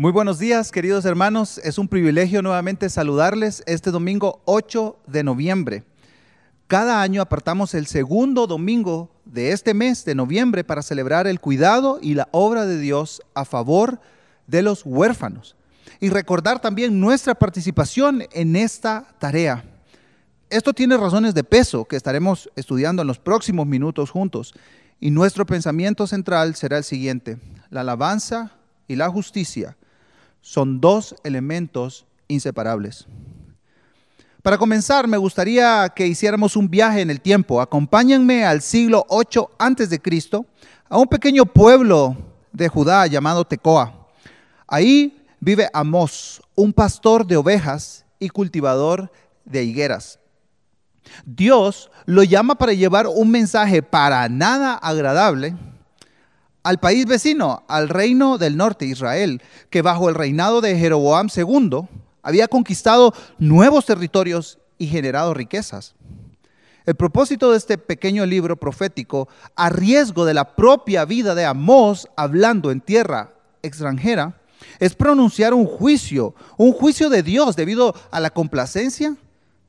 Muy buenos días, queridos hermanos. Es un privilegio nuevamente saludarles este domingo 8 de noviembre. Cada año apartamos el segundo domingo de este mes de noviembre para celebrar el cuidado y la obra de Dios a favor de los huérfanos y recordar también nuestra participación en esta tarea. Esto tiene razones de peso que estaremos estudiando en los próximos minutos juntos y nuestro pensamiento central será el siguiente. La alabanza y la justicia son dos elementos inseparables. Para comenzar, me gustaría que hiciéramos un viaje en el tiempo. Acompáñenme al siglo 8 antes de Cristo, a un pequeño pueblo de Judá llamado Tecoa. Ahí vive Amós, un pastor de ovejas y cultivador de higueras. Dios lo llama para llevar un mensaje para nada agradable al país vecino, al reino del norte, Israel, que bajo el reinado de Jeroboam II había conquistado nuevos territorios y generado riquezas. El propósito de este pequeño libro profético, a riesgo de la propia vida de Amós, hablando en tierra extranjera, es pronunciar un juicio, un juicio de Dios debido a la complacencia,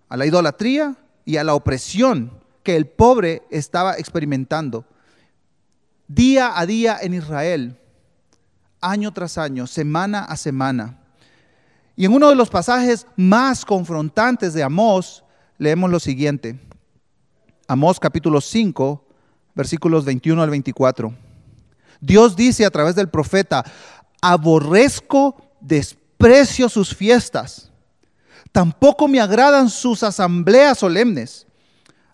a la idolatría y a la opresión que el pobre estaba experimentando día a día en Israel, año tras año, semana a semana. Y en uno de los pasajes más confrontantes de Amós, leemos lo siguiente. Amós capítulo 5, versículos 21 al 24. Dios dice a través del profeta, aborrezco, desprecio sus fiestas, tampoco me agradan sus asambleas solemnes.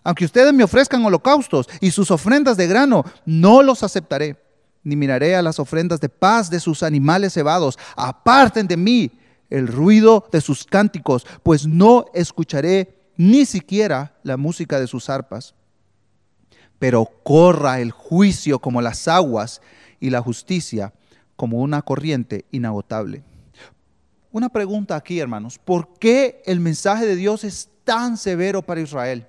Aunque ustedes me ofrezcan holocaustos y sus ofrendas de grano, no los aceptaré, ni miraré a las ofrendas de paz de sus animales cebados. Aparten de mí el ruido de sus cánticos, pues no escucharé ni siquiera la música de sus arpas. Pero corra el juicio como las aguas y la justicia como una corriente inagotable. Una pregunta aquí, hermanos. ¿Por qué el mensaje de Dios es tan severo para Israel?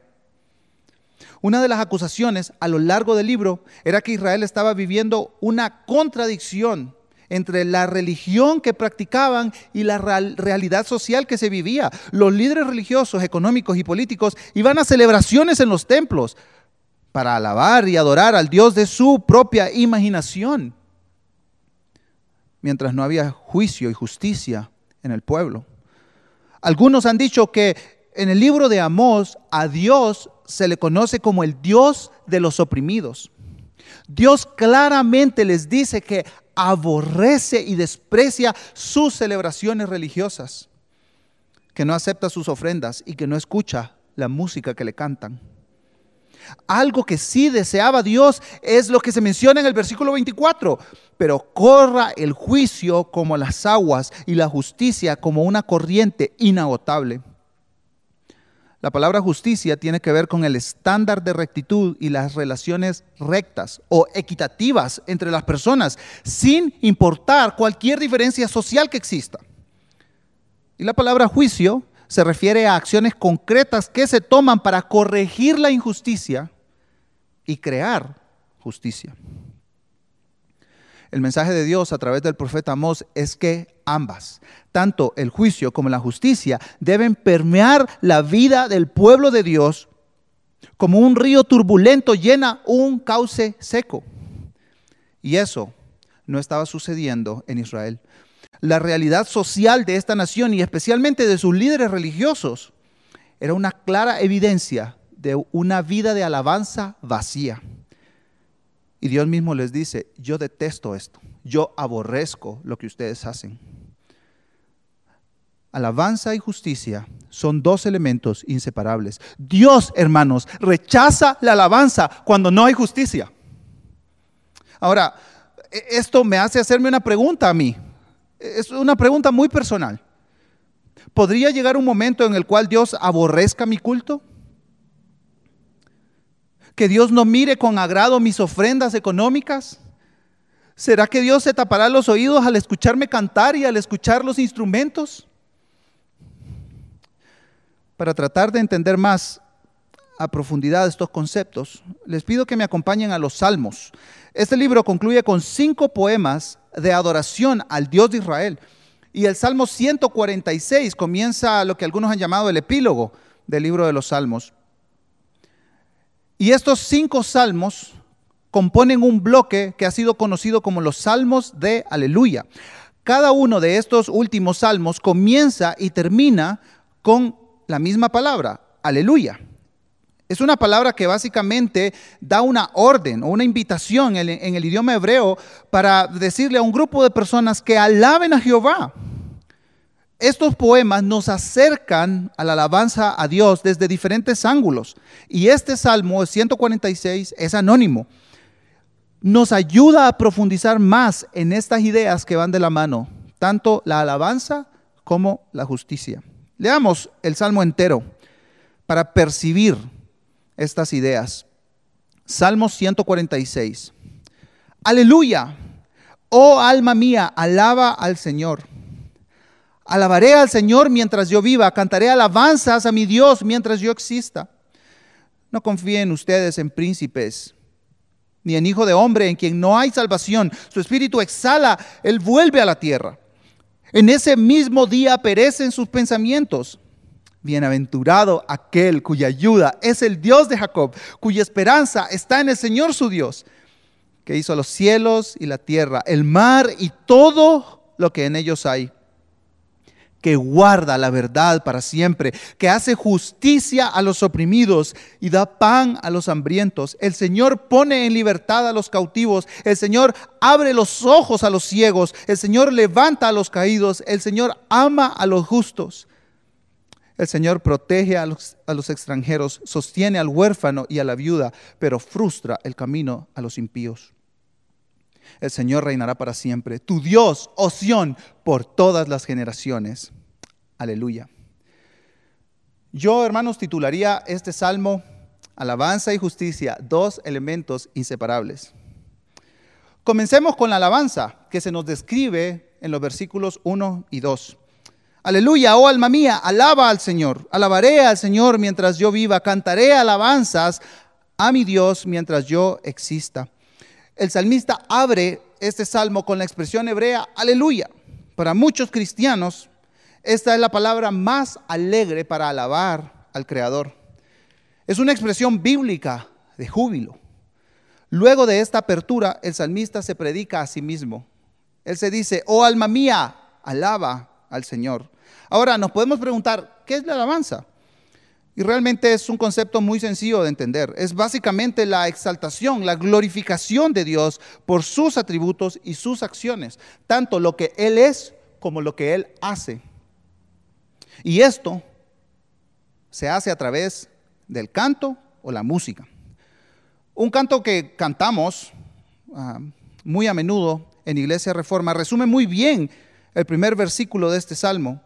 Una de las acusaciones a lo largo del libro era que Israel estaba viviendo una contradicción entre la religión que practicaban y la realidad social que se vivía. Los líderes religiosos, económicos y políticos iban a celebraciones en los templos para alabar y adorar al Dios de su propia imaginación, mientras no había juicio y justicia en el pueblo. Algunos han dicho que en el libro de Amós a Dios se le conoce como el Dios de los oprimidos. Dios claramente les dice que aborrece y desprecia sus celebraciones religiosas, que no acepta sus ofrendas y que no escucha la música que le cantan. Algo que sí deseaba Dios es lo que se menciona en el versículo 24, pero corra el juicio como las aguas y la justicia como una corriente inagotable. La palabra justicia tiene que ver con el estándar de rectitud y las relaciones rectas o equitativas entre las personas, sin importar cualquier diferencia social que exista. Y la palabra juicio se refiere a acciones concretas que se toman para corregir la injusticia y crear justicia. El mensaje de Dios a través del profeta Amós es que ambas, tanto el juicio como la justicia, deben permear la vida del pueblo de Dios como un río turbulento llena un cauce seco. Y eso no estaba sucediendo en Israel. La realidad social de esta nación y especialmente de sus líderes religiosos era una clara evidencia de una vida de alabanza vacía. Y Dios mismo les dice, yo detesto esto, yo aborrezco lo que ustedes hacen. Alabanza y justicia son dos elementos inseparables. Dios, hermanos, rechaza la alabanza cuando no hay justicia. Ahora, e-, esto me hace hacerme una pregunta a mí. Es una pregunta muy personal. ¿Podría llegar un momento en el cual Dios aborrezca mi culto? Que Dios no mire con agrado mis ofrendas económicas? ¿Será que Dios se tapará los oídos al escucharme cantar y al escuchar los instrumentos? Para tratar de entender más a profundidad estos conceptos, les pido que me acompañen a los Salmos. Este libro concluye con cinco poemas de adoración al Dios de Israel. Y el Salmo 146 comienza lo que algunos han llamado el epílogo del libro de los Salmos. Y estos cinco salmos componen un bloque que ha sido conocido como los salmos de aleluya. Cada uno de estos últimos salmos comienza y termina con la misma palabra, aleluya. Es una palabra que básicamente da una orden o una invitación en, el idioma hebreo para decirle a un grupo de personas que alaben a Jehová. Estos poemas nos acercan a la alabanza a Dios desde diferentes ángulos. Y este Salmo 146 es anónimo. Nos ayuda a profundizar más en estas ideas que van de la mano, tanto la alabanza como la justicia. Leamos el Salmo entero para percibir estas ideas. Salmo 146. Aleluya. Oh alma mía, alaba al Señor. Alabaré al Señor mientras yo viva, cantaré alabanzas a mi Dios mientras yo exista. No confíen ustedes en príncipes, ni en hijo de hombre en quien no hay salvación. Su espíritu exhala, él vuelve a la tierra. En ese mismo día perecen sus pensamientos. Bienaventurado aquel cuya ayuda es el Dios de Jacob, cuya esperanza está en el Señor su Dios, que hizo los cielos y la tierra, el mar y todo lo que en ellos hay que guarda la verdad para siempre, que hace justicia a los oprimidos y da pan a los hambrientos. El Señor pone en libertad a los cautivos, el Señor abre los ojos a los ciegos, el Señor levanta a los caídos, el Señor ama a los justos. El Señor protege a los, a los extranjeros, sostiene al huérfano y a la viuda, pero frustra el camino a los impíos el Señor reinará para siempre. Tu Dios, oh por todas las generaciones. Aleluya. Yo, hermanos, titularía este salmo Alabanza y justicia, dos elementos inseparables. Comencemos con la alabanza que se nos describe en los versículos 1 y 2. Aleluya, oh alma mía, alaba al Señor. Alabaré al Señor mientras yo viva. Cantaré alabanzas a mi Dios mientras yo exista el salmista abre este salmo con la expresión hebrea aleluya. Para muchos cristianos, esta es la palabra más alegre para alabar al Creador. Es una expresión bíblica de júbilo. Luego de esta apertura, el salmista se predica a sí mismo. Él se dice, oh alma mía, alaba al Señor. Ahora nos podemos preguntar, ¿qué es la alabanza? Y realmente es un concepto muy sencillo de entender. Es básicamente la exaltación, la glorificación de Dios por sus atributos y sus acciones, tanto lo que Él es como lo que Él hace. Y esto se hace a través del canto o la música. Un canto que cantamos ah, muy a menudo en Iglesia Reforma resume muy bien el primer versículo de este salmo.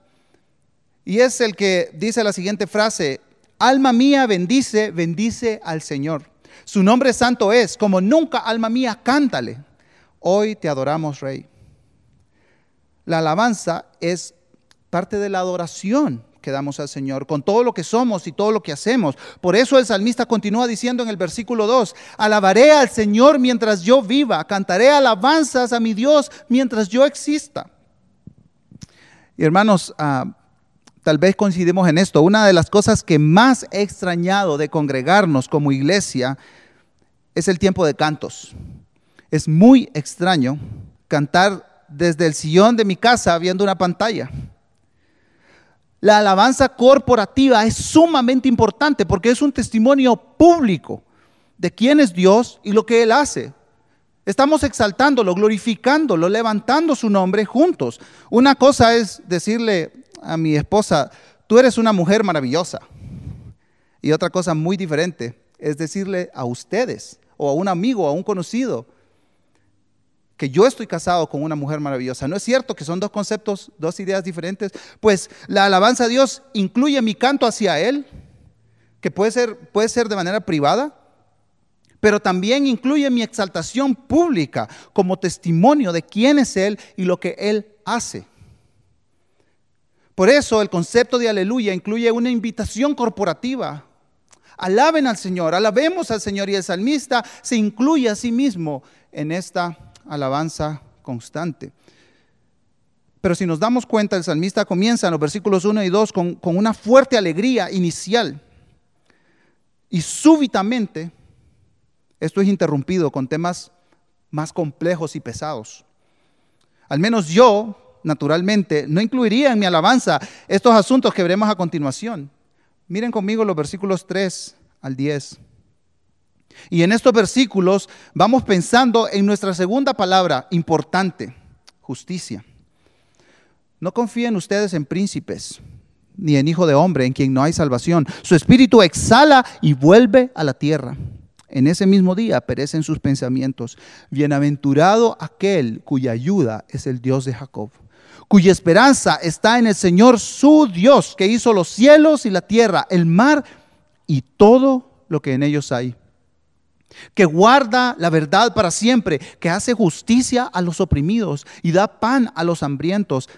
Y es el que dice la siguiente frase, Alma mía, bendice, bendice al Señor. Su nombre santo es, como nunca, alma mía, cántale. Hoy te adoramos, Rey. La alabanza es parte de la adoración que damos al Señor, con todo lo que somos y todo lo que hacemos. Por eso el salmista continúa diciendo en el versículo 2, alabaré al Señor mientras yo viva, cantaré alabanzas a mi Dios mientras yo exista. Y hermanos, uh, tal vez coincidimos en esto. Una de las cosas que más he extrañado de congregarnos como iglesia es el tiempo de cantos. Es muy extraño cantar desde el sillón de mi casa viendo una pantalla. La alabanza corporativa es sumamente importante porque es un testimonio público de quién es Dios y lo que Él hace. Estamos exaltándolo, glorificándolo, levantando su nombre juntos. Una cosa es decirle a mi esposa, tú eres una mujer maravillosa. Y otra cosa muy diferente es decirle a ustedes o a un amigo a un conocido que yo estoy casado con una mujer maravillosa. ¿No es cierto que son dos conceptos, dos ideas diferentes? Pues la alabanza a Dios incluye mi canto hacia Él, que puede ser, puede ser de manera privada, pero también incluye mi exaltación pública como testimonio de quién es Él y lo que Él hace. Por eso el concepto de aleluya incluye una invitación corporativa Alaben al Señor, alabemos al Señor y el salmista se incluye a sí mismo en esta alabanza constante. Pero si nos damos cuenta, el salmista comienza en los versículos 1 y 2 con, con una fuerte alegría inicial. Y súbitamente esto es interrumpido con temas más complejos y pesados. Al menos yo, naturalmente, no incluiría en mi alabanza estos asuntos que veremos a continuación. Miren conmigo los versículos 3 al 10. Y en estos versículos vamos pensando en nuestra segunda palabra importante, justicia. No confíen ustedes en príncipes, ni en hijo de hombre, en quien no hay salvación. Su espíritu exhala y vuelve a la tierra. En ese mismo día perecen sus pensamientos. Bienaventurado aquel cuya ayuda es el Dios de Jacob, cuya esperanza está en el Señor su Dios, que hizo los cielos y la tierra, el mar y todo lo que en ellos hay que guarda la verdad para siempre, que hace justicia a los oprimidos y da pan a los hambrientos.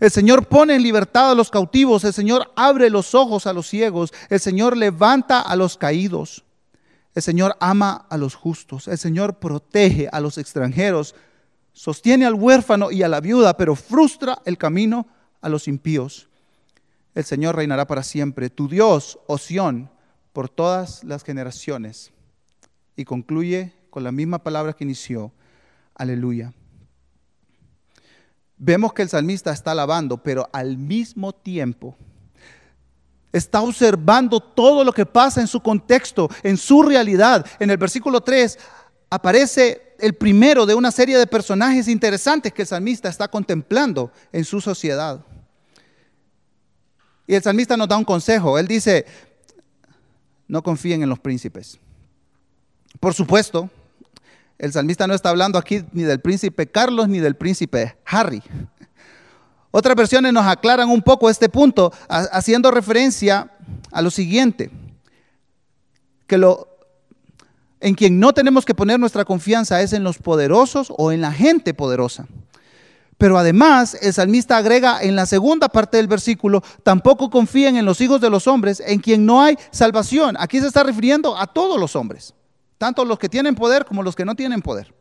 El Señor pone en libertad a los cautivos, el Señor abre los ojos a los ciegos, el Señor levanta a los caídos, el Señor ama a los justos, el Señor protege a los extranjeros, sostiene al huérfano y a la viuda, pero frustra el camino a los impíos. El Señor reinará para siempre, tu Dios, Oción, por todas las generaciones y concluye con la misma palabra que inició. Aleluya. Vemos que el salmista está alabando, pero al mismo tiempo está observando todo lo que pasa en su contexto, en su realidad. En el versículo 3 aparece el primero de una serie de personajes interesantes que el salmista está contemplando en su sociedad. Y el salmista nos da un consejo. Él dice, no confíen en los príncipes. Por supuesto, el salmista no está hablando aquí ni del príncipe Carlos ni del príncipe Harry. Otras versiones nos aclaran un poco este punto, haciendo referencia a lo siguiente, que lo, en quien no tenemos que poner nuestra confianza es en los poderosos o en la gente poderosa. Pero además el salmista agrega en la segunda parte del versículo, tampoco confíen en los hijos de los hombres, en quien no hay salvación. Aquí se está refiriendo a todos los hombres tanto los que tienen poder como los que no tienen poder.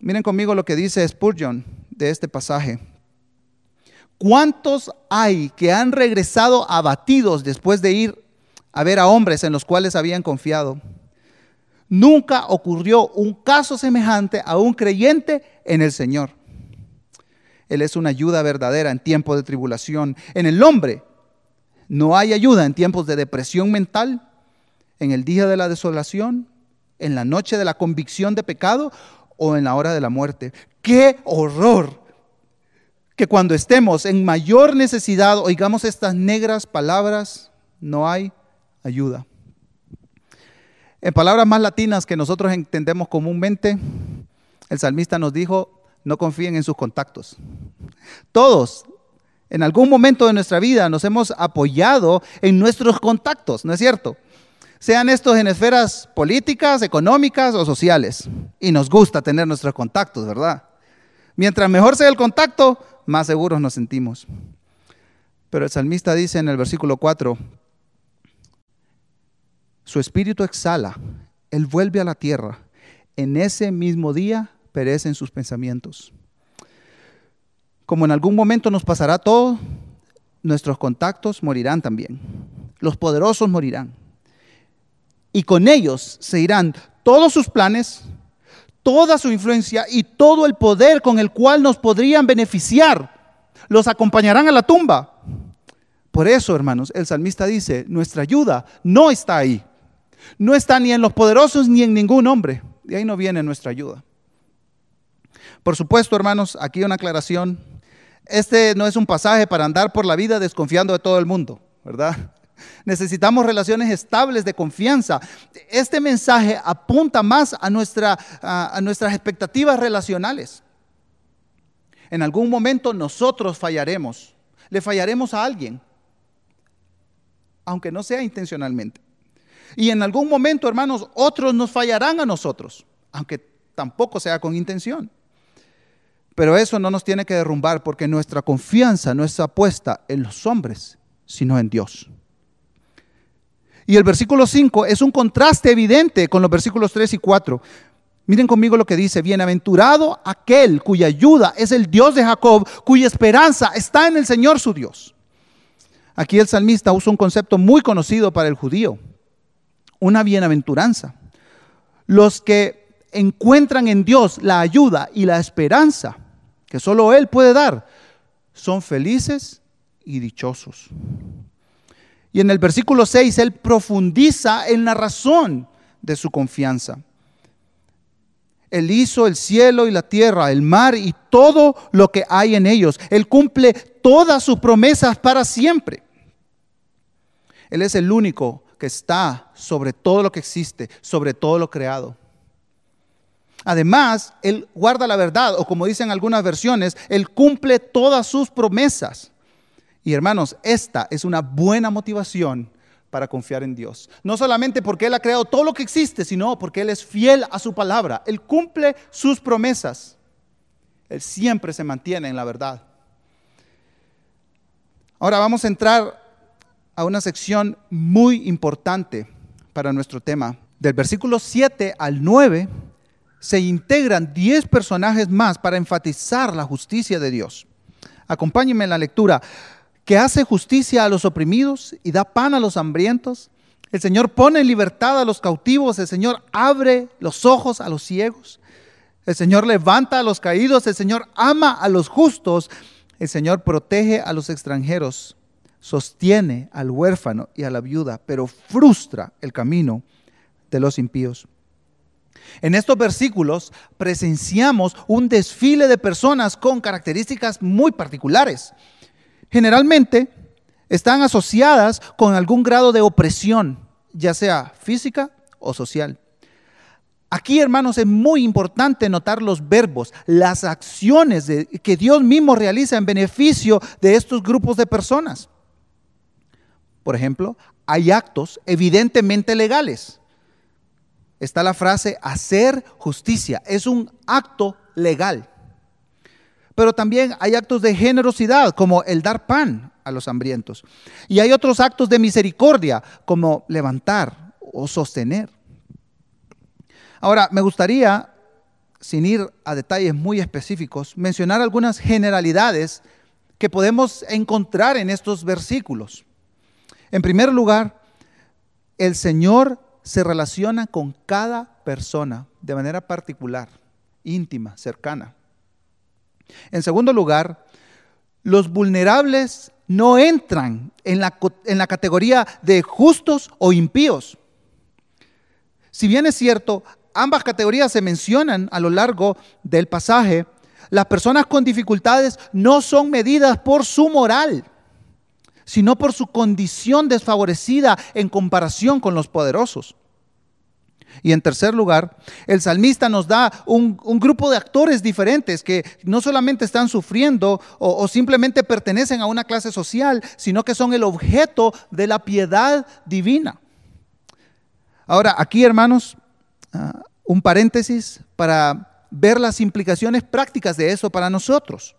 Miren conmigo lo que dice Spurgeon de este pasaje. ¿Cuántos hay que han regresado abatidos después de ir a ver a hombres en los cuales habían confiado? Nunca ocurrió un caso semejante a un creyente en el Señor. Él es una ayuda verdadera en tiempos de tribulación. En el hombre no hay ayuda en tiempos de depresión mental, en el día de la desolación, en la noche de la convicción de pecado o en la hora de la muerte. ¡Qué horror! Que cuando estemos en mayor necesidad oigamos estas negras palabras, no hay ayuda. En palabras más latinas que nosotros entendemos comúnmente, el salmista nos dijo, no confíen en sus contactos. Todos, en algún momento de nuestra vida, nos hemos apoyado en nuestros contactos, ¿no es cierto? Sean estos en esferas políticas, económicas o sociales. Y nos gusta tener nuestros contactos, ¿verdad? Mientras mejor sea el contacto, más seguros nos sentimos. Pero el salmista dice en el versículo 4, su espíritu exhala, él vuelve a la tierra. En ese mismo día perecen sus pensamientos. Como en algún momento nos pasará todo, nuestros contactos morirán también. Los poderosos morirán y con ellos se irán todos sus planes, toda su influencia y todo el poder con el cual nos podrían beneficiar. Los acompañarán a la tumba. Por eso, hermanos, el salmista dice, nuestra ayuda no está ahí. No está ni en los poderosos ni en ningún hombre. De ahí no viene nuestra ayuda. Por supuesto, hermanos, aquí una aclaración. Este no es un pasaje para andar por la vida desconfiando de todo el mundo, ¿verdad? Necesitamos relaciones estables de confianza. Este mensaje apunta más a, nuestra, a, nuestras expectativas relacionales. En algún momento nosotros fallaremos. Le fallaremos a alguien, aunque no sea intencionalmente. Y en algún momento, hermanos, otros nos fallarán a nosotros, aunque tampoco sea con intención. Pero eso no nos tiene que derrumbar porque nuestra confianza no está puesta en los hombres, sino en Dios. Y el versículo 5 es un contraste evidente con los versículos 3 y 4. Miren conmigo lo que dice, bienaventurado aquel cuya ayuda es el Dios de Jacob, cuya esperanza está en el Señor su Dios. Aquí el salmista usa un concepto muy conocido para el judío, una bienaventuranza. Los que encuentran en Dios la ayuda y la esperanza que solo Él puede dar, son felices y dichosos. Y en el versículo 6 Él profundiza en la razón de su confianza. Él hizo el cielo y la tierra, el mar y todo lo que hay en ellos. Él cumple todas sus promesas para siempre. Él es el único que está sobre todo lo que existe, sobre todo lo creado. Además, Él guarda la verdad, o como dicen algunas versiones, Él cumple todas sus promesas. Y hermanos, esta es una buena motivación para confiar en Dios. No solamente porque Él ha creado todo lo que existe, sino porque Él es fiel a su palabra. Él cumple sus promesas. Él siempre se mantiene en la verdad. Ahora vamos a entrar a una sección muy importante para nuestro tema. Del versículo 7 al 9 se integran 10 personajes más para enfatizar la justicia de Dios. Acompáñenme en la lectura que hace justicia a los oprimidos y da pan a los hambrientos. El Señor pone en libertad a los cautivos, el Señor abre los ojos a los ciegos. El Señor levanta a los caídos, el Señor ama a los justos, el Señor protege a los extranjeros, sostiene al huérfano y a la viuda, pero frustra el camino de los impíos. En estos versículos presenciamos un desfile de personas con características muy particulares generalmente están asociadas con algún grado de opresión, ya sea física o social. Aquí, hermanos, es muy importante notar los verbos, las acciones que Dios mismo realiza en beneficio de estos grupos de personas. Por ejemplo, hay actos evidentemente legales. Está la frase hacer justicia, es un acto legal. Pero también hay actos de generosidad, como el dar pan a los hambrientos. Y hay otros actos de misericordia, como levantar o sostener. Ahora, me gustaría, sin ir a detalles muy específicos, mencionar algunas generalidades que podemos encontrar en estos versículos. En primer lugar, el Señor se relaciona con cada persona de manera particular, íntima, cercana. En segundo lugar, los vulnerables no entran en la, en la, categoría de justos o impíos. Si bien es cierto, ambas categorías se mencionan a lo largo del pasaje, las personas con dificultades no son medidas por su moral, sino por su condición desfavorecida en comparación con los poderosos. Y en tercer lugar, el salmista nos da un, grupo de actores diferentes que no solamente están sufriendo o, simplemente pertenecen a una clase social, sino que son el objeto de la piedad divina. Ahora, aquí hermanos, ah, un paréntesis para ver las implicaciones prácticas de eso para nosotros.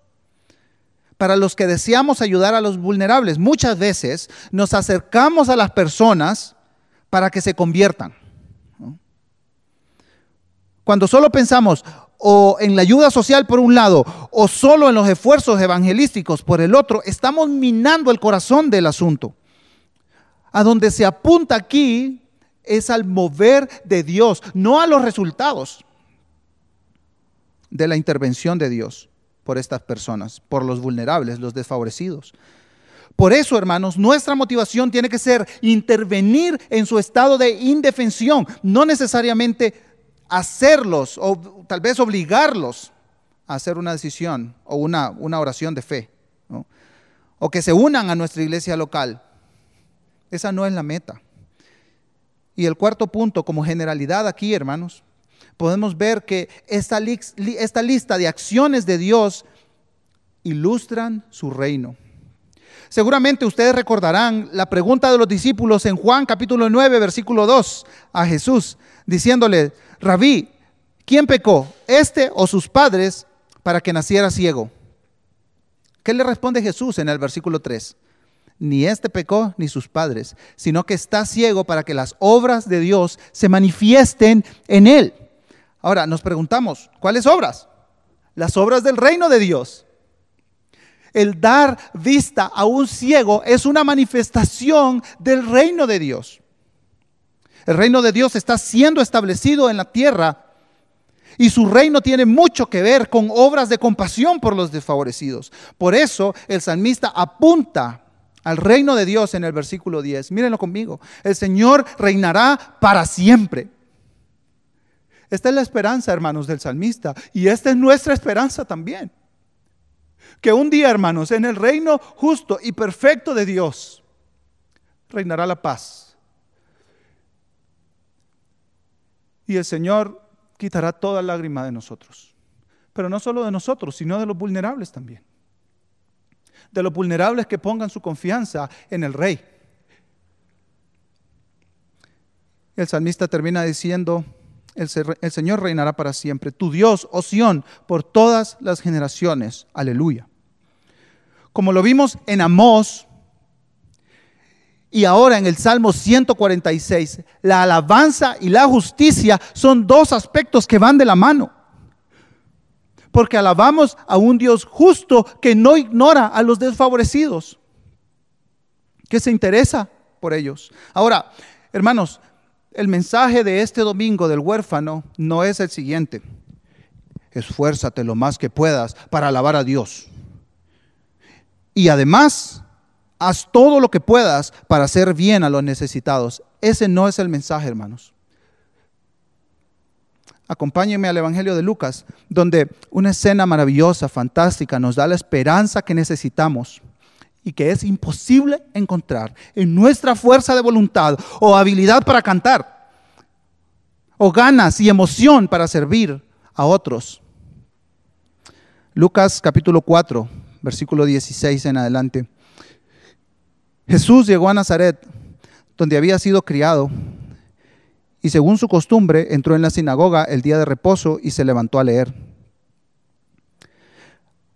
Para los que deseamos ayudar a los vulnerables, muchas veces nos acercamos a las personas para que se conviertan cuando solo pensamos o en la ayuda social por un lado o solo en los esfuerzos evangelísticos por el otro, estamos minando el corazón del asunto. A donde se apunta aquí es al mover de Dios, no a los resultados de la intervención de Dios por estas personas, por los vulnerables, los desfavorecidos. Por eso, hermanos, nuestra motivación tiene que ser intervenir en su estado de indefensión, no necesariamente hacerlos o tal vez obligarlos a hacer una decisión o una, una oración de fe. O que se unan a nuestra iglesia local. Esa no es la meta. Y el cuarto punto, como generalidad aquí, hermanos, podemos ver que esta, esta lista de acciones de Dios ilustran su reino. Seguramente ustedes recordarán la pregunta de los discípulos en Juan capítulo 9, versículo 2 a Jesús, diciéndole, Rabí, ¿quién pecó? ¿Este o sus padres para que naciera ciego? ¿Qué le responde Jesús en el versículo 3? ni este pecó ni sus padres, sino que está ciego para que las obras de Dios se manifiesten en él. Ahora nos preguntamos, ¿cuáles obras? Las obras del reino de Dios. El dar vista a un ciego es una manifestación del reino de Dios. El reino de Dios está siendo establecido en la tierra y su reino tiene mucho que ver con obras de compasión por los desfavorecidos. Por eso el salmista apunta al reino de Dios en el versículo 10. Mírenlo conmigo. El Señor reinará para siempre. Esta es la esperanza, hermanos, del salmista. Y esta es nuestra esperanza también. Que un día, hermanos, en el reino justo y perfecto de Dios, reinará la paz. Y el Señor quitará toda lágrima de nosotros. Pero no solo de nosotros, sino de los vulnerables también. De los vulnerables que pongan su confianza en el rey. El salmista termina diciendo, el, Señor reinará para siempre. Tu Dios, oh Sión, por todas las generaciones. Aleluya. Como lo vimos en Amós, y ahora en el Salmo 146, la alabanza y la justicia son dos aspectos que van de la mano. Porque alabamos a un Dios justo que no ignora a los desfavorecidos, que se interesa por ellos. Ahora, hermanos, el mensaje de este domingo del huérfano no es el siguiente. Esfuérzate lo más que puedas para alabar a Dios. Y además, haz todo lo que puedas para hacer bien a los necesitados. Ese no es el mensaje, hermanos. Acompáñenme al Evangelio de Lucas, donde una escena maravillosa, fantástica, nos da la esperanza que necesitamos y que es imposible encontrar en nuestra fuerza de voluntad o habilidad para cantar, o ganas y emoción para servir a otros. Lucas capítulo 4, versículo 16 en adelante. Jesús llegó a Nazaret, donde había sido criado, y según su costumbre entró en la sinagoga el día de reposo y se levantó a leer.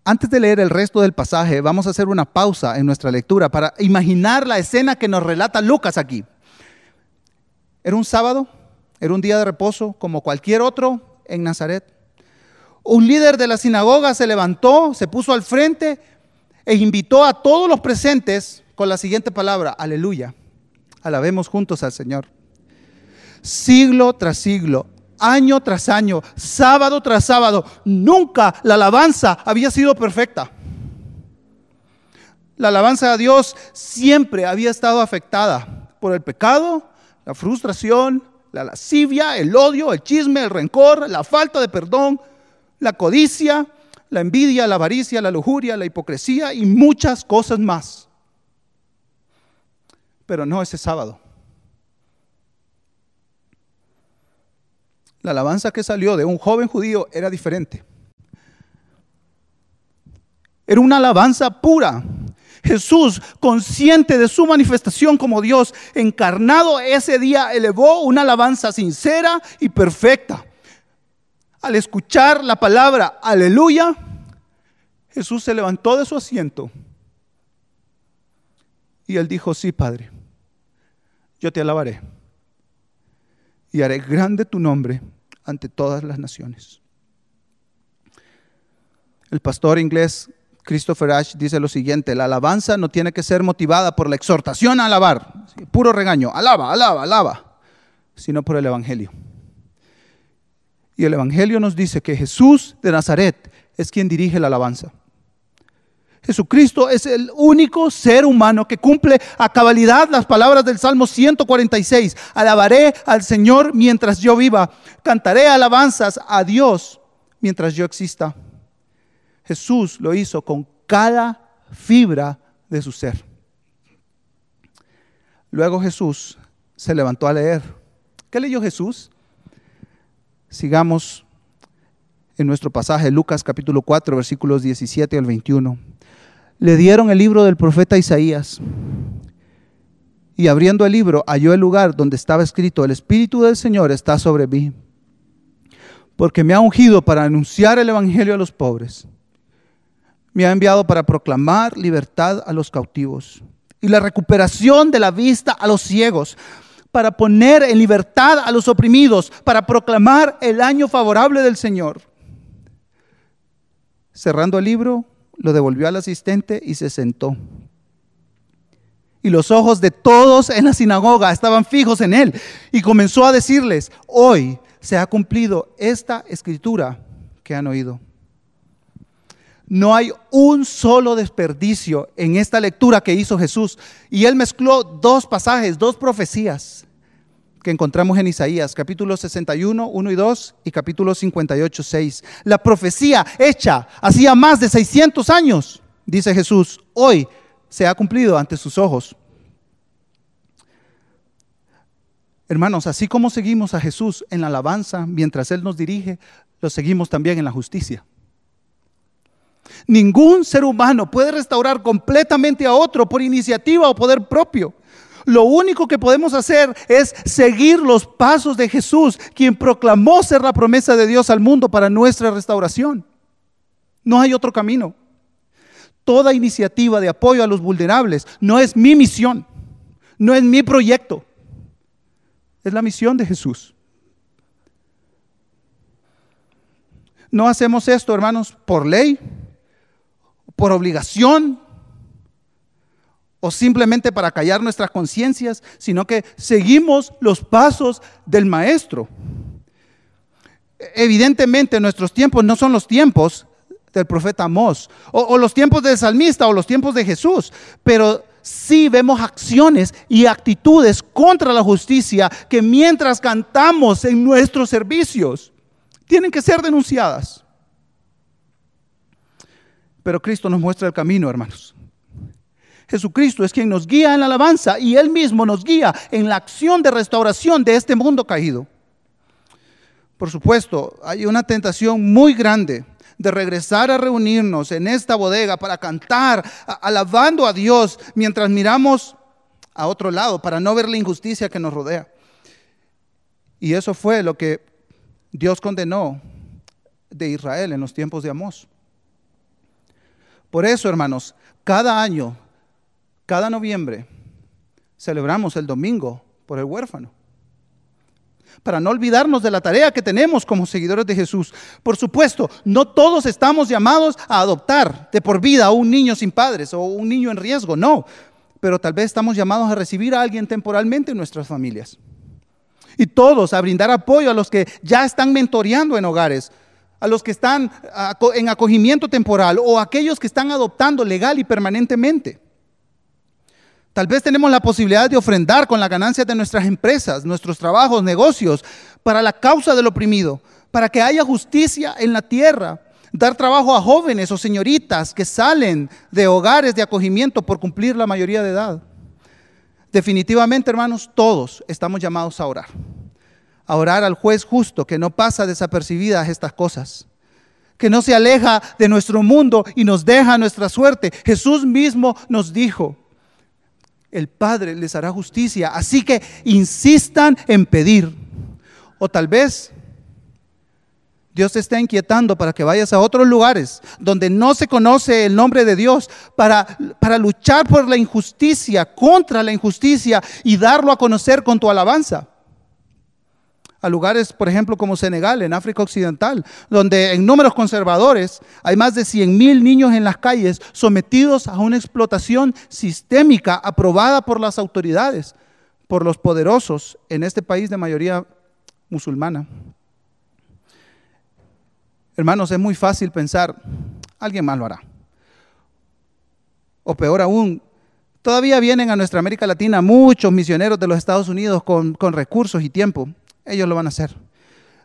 Antes de leer el resto del pasaje, vamos a hacer una pausa en nuestra lectura para imaginar la escena que nos relata Lucas aquí. Era un sábado, era un día de reposo como cualquier otro en Nazaret. Un líder de la sinagoga se levantó, se puso al frente e invitó a todos los presentes con la siguiente palabra, aleluya. Alabemos juntos al Señor. Siglo tras siglo, año tras año, sábado tras sábado, nunca la alabanza había sido perfecta. La alabanza a Dios siempre había estado afectada por el pecado, la frustración, la lascivia, el odio, el chisme, el rencor, la falta de perdón, la codicia, la envidia, la avaricia, la lujuria, la hipocresía y muchas cosas más pero no ese sábado. La alabanza que salió de un joven judío era diferente. Era una alabanza pura. Jesús, consciente de su manifestación como Dios encarnado ese día, elevó una alabanza sincera y perfecta. Al escuchar la palabra aleluya, Jesús se levantó de su asiento y él dijo, sí, Padre, yo te alabaré y haré grande tu nombre ante todas las naciones. El pastor inglés Christopher Ash dice lo siguiente, la alabanza no tiene que ser motivada por la exhortación a alabar, puro regaño, alaba, alaba, alaba, sino por el Evangelio. Y el Evangelio nos dice que Jesús de Nazaret es quien dirige la alabanza. Jesucristo es el único ser humano que cumple a cabalidad las palabras del Salmo 146. Alabaré al Señor mientras yo viva. Cantaré alabanzas a Dios mientras yo exista. Jesús lo hizo con cada fibra de su ser. Luego Jesús se levantó a leer. ¿Qué leyó Jesús? Sigamos en nuestro pasaje, Lucas capítulo 4, versículos 17 al 21 le dieron el libro del profeta Isaías. Y abriendo el libro, halló el lugar donde estaba escrito, el Espíritu del Señor está sobre mí, porque me ha ungido para anunciar el Evangelio a los pobres. Me ha enviado para proclamar libertad a los cautivos y la recuperación de la vista a los ciegos, para poner en libertad a los oprimidos, para proclamar el año favorable del Señor. Cerrando el libro, lo devolvió al asistente y se sentó. Y los ojos de todos en la sinagoga estaban fijos en él. Y comenzó a decirles, hoy se ha cumplido esta escritura que han oído. No hay un solo desperdicio en esta lectura que hizo Jesús. Y él mezcló dos pasajes, dos profecías que encontramos en Isaías, capítulo 61, 1 y 2 y capítulo 58, 6. La profecía hecha hacía más de 600 años, dice Jesús, hoy se ha cumplido ante sus ojos. Hermanos, así como seguimos a Jesús en la alabanza mientras Él nos dirige, lo seguimos también en la justicia. Ningún ser humano puede restaurar completamente a otro por iniciativa o poder propio. Lo único que podemos hacer es seguir los pasos de Jesús, quien proclamó ser la promesa de Dios al mundo para nuestra restauración. No hay otro camino. Toda iniciativa de apoyo a los vulnerables no es mi misión, no es mi proyecto, es la misión de Jesús. No hacemos esto, hermanos, por ley, por obligación o simplemente para callar nuestras conciencias, sino que seguimos los pasos del Maestro. Evidentemente nuestros tiempos no son los tiempos del profeta Amós, o, los tiempos del salmista, o los tiempos de Jesús, pero sí vemos acciones y actitudes contra la justicia que mientras cantamos en nuestros servicios, tienen que ser denunciadas. Pero Cristo nos muestra el camino, hermanos. Jesucristo es quien nos guía en la alabanza y Él mismo nos guía en la acción de restauración de este mundo caído. Por supuesto, hay una tentación muy grande de regresar a reunirnos en esta bodega para cantar, alabando a Dios, mientras miramos a otro lado para no ver la injusticia que nos rodea. Y eso fue lo que Dios condenó de Israel en los tiempos de Amós. Por eso, hermanos, cada año cada noviembre celebramos el domingo por el huérfano. Para no olvidarnos de la tarea que tenemos como seguidores de Jesús. Por supuesto, no todos estamos llamados a adoptar de por vida a un niño sin padres o un niño en riesgo, no. Pero tal vez estamos llamados a recibir a alguien temporalmente en nuestras familias. Y todos a brindar apoyo a los que ya están mentoreando en hogares, a los que están en acogimiento temporal o a aquellos que están adoptando legal y permanentemente. Tal vez tenemos la posibilidad de ofrendar con las ganancias de nuestras empresas, nuestros trabajos, negocios, para la causa del oprimido, para que haya justicia en la tierra. Dar trabajo a jóvenes o señoritas que salen de hogares de acogimiento por cumplir la mayoría de edad. Definitivamente, hermanos, todos estamos llamados a orar. A orar al juez justo que no pasa desapercibidas estas cosas que no se aleja de nuestro mundo y nos deja nuestra suerte. Jesús mismo nos dijo, el Padre les hará justicia. Así que insistan en pedir. O tal vez Dios te está inquietando para que vayas a otros lugares donde no se conoce el nombre de Dios para, para luchar por la injusticia, contra la injusticia y darlo a conocer con tu alabanza a lugares, por ejemplo, como Senegal, en África Occidental, donde en números conservadores hay más de 100 mil niños en las calles sometidos a una explotación sistémica aprobada por las autoridades, por los poderosos en este país de mayoría musulmana. Hermanos, es muy fácil pensar, alguien más lo hará. O peor aún, todavía vienen a nuestra América Latina muchos misioneros de los Estados Unidos con, con recursos y tiempo ellos lo van a hacer.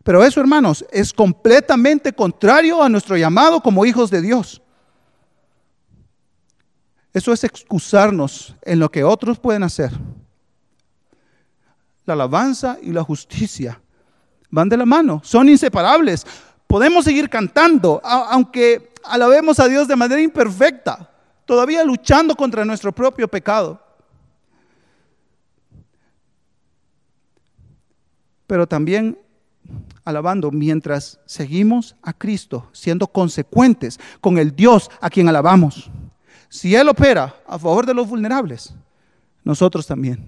Pero eso, hermanos, es completamente contrario a nuestro llamado como hijos de Dios. Eso es excusarnos en lo que otros pueden hacer. La alabanza y la justicia van de la mano, son inseparables. Podemos seguir cantando, aunque alabemos a Dios de manera imperfecta, todavía luchando contra nuestro propio pecado. Pero también alabando mientras seguimos a Cristo, siendo consecuentes con el Dios a quien alabamos. Si Él opera a favor de los vulnerables, nosotros también.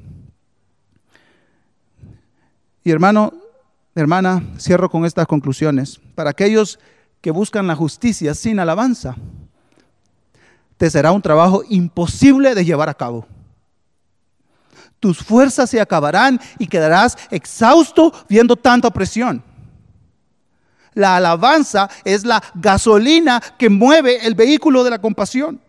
Y hermano, hermana, cierro con estas conclusiones. Para aquellos que buscan la justicia sin alabanza, te será un trabajo imposible de llevar a cabo. Tus fuerzas se acabarán y quedarás exhausto viendo tanta opresión. La alabanza es la gasolina que mueve el vehículo de la compasión.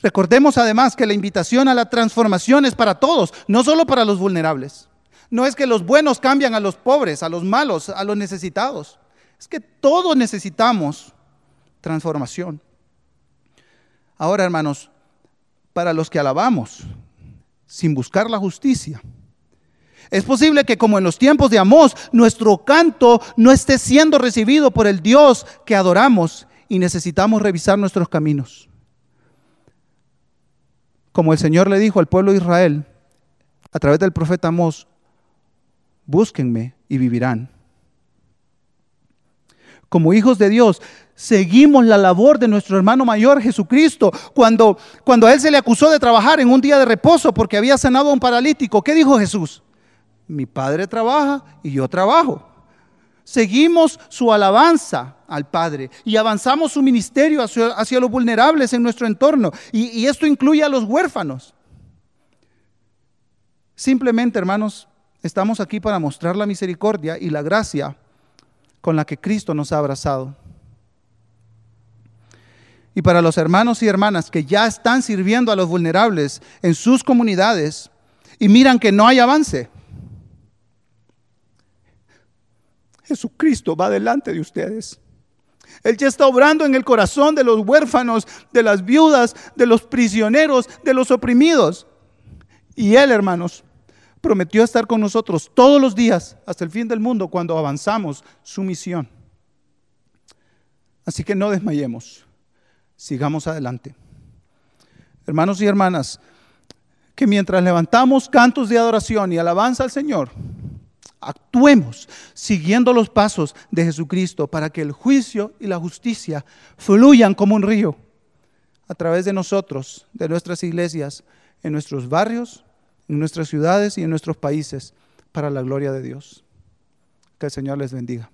Recordemos además que la invitación a la transformación es para todos, no solo para los vulnerables. No es que los buenos cambian a los pobres, a los malos, a los necesitados. Es que todos necesitamos transformación. Ahora, hermanos, para los que alabamos sin buscar la justicia, es posible que como en los tiempos de Amós, nuestro canto no esté siendo recibido por el Dios que adoramos y necesitamos revisar nuestros caminos. Como el Señor le dijo al pueblo de Israel a través del profeta Amós, búsquenme y vivirán. Como hijos de Dios, seguimos la labor de nuestro hermano mayor Jesucristo. Cuando, cuando a él se le acusó de trabajar en un día de reposo porque había sanado a un paralítico, ¿qué dijo Jesús? Mi Padre trabaja y yo trabajo. Seguimos su alabanza al Padre y avanzamos su ministerio hacia, los vulnerables en nuestro entorno. Y, y esto incluye a los huérfanos. Simplemente, hermanos, estamos aquí para mostrar la misericordia y la gracia con la que Cristo nos ha abrazado. Y para los hermanos y hermanas que ya están sirviendo a los vulnerables en sus comunidades y miran que no hay avance, Jesucristo va delante de ustedes. Él ya está obrando en el corazón de los huérfanos, de las viudas, de los prisioneros, de los oprimidos. Y Él, hermanos, prometió estar con nosotros todos los días hasta el fin del mundo cuando avanzamos su misión. Así que no desmayemos, sigamos adelante. Hermanos y hermanas, que mientras levantamos cantos de adoración y alabanza al Señor, actuemos siguiendo los pasos de Jesucristo para que el juicio y la justicia fluyan como un río a través de nosotros, de nuestras iglesias, en nuestros barrios, en nuestras ciudades y en nuestros países, para la gloria de Dios. Que el Señor les bendiga.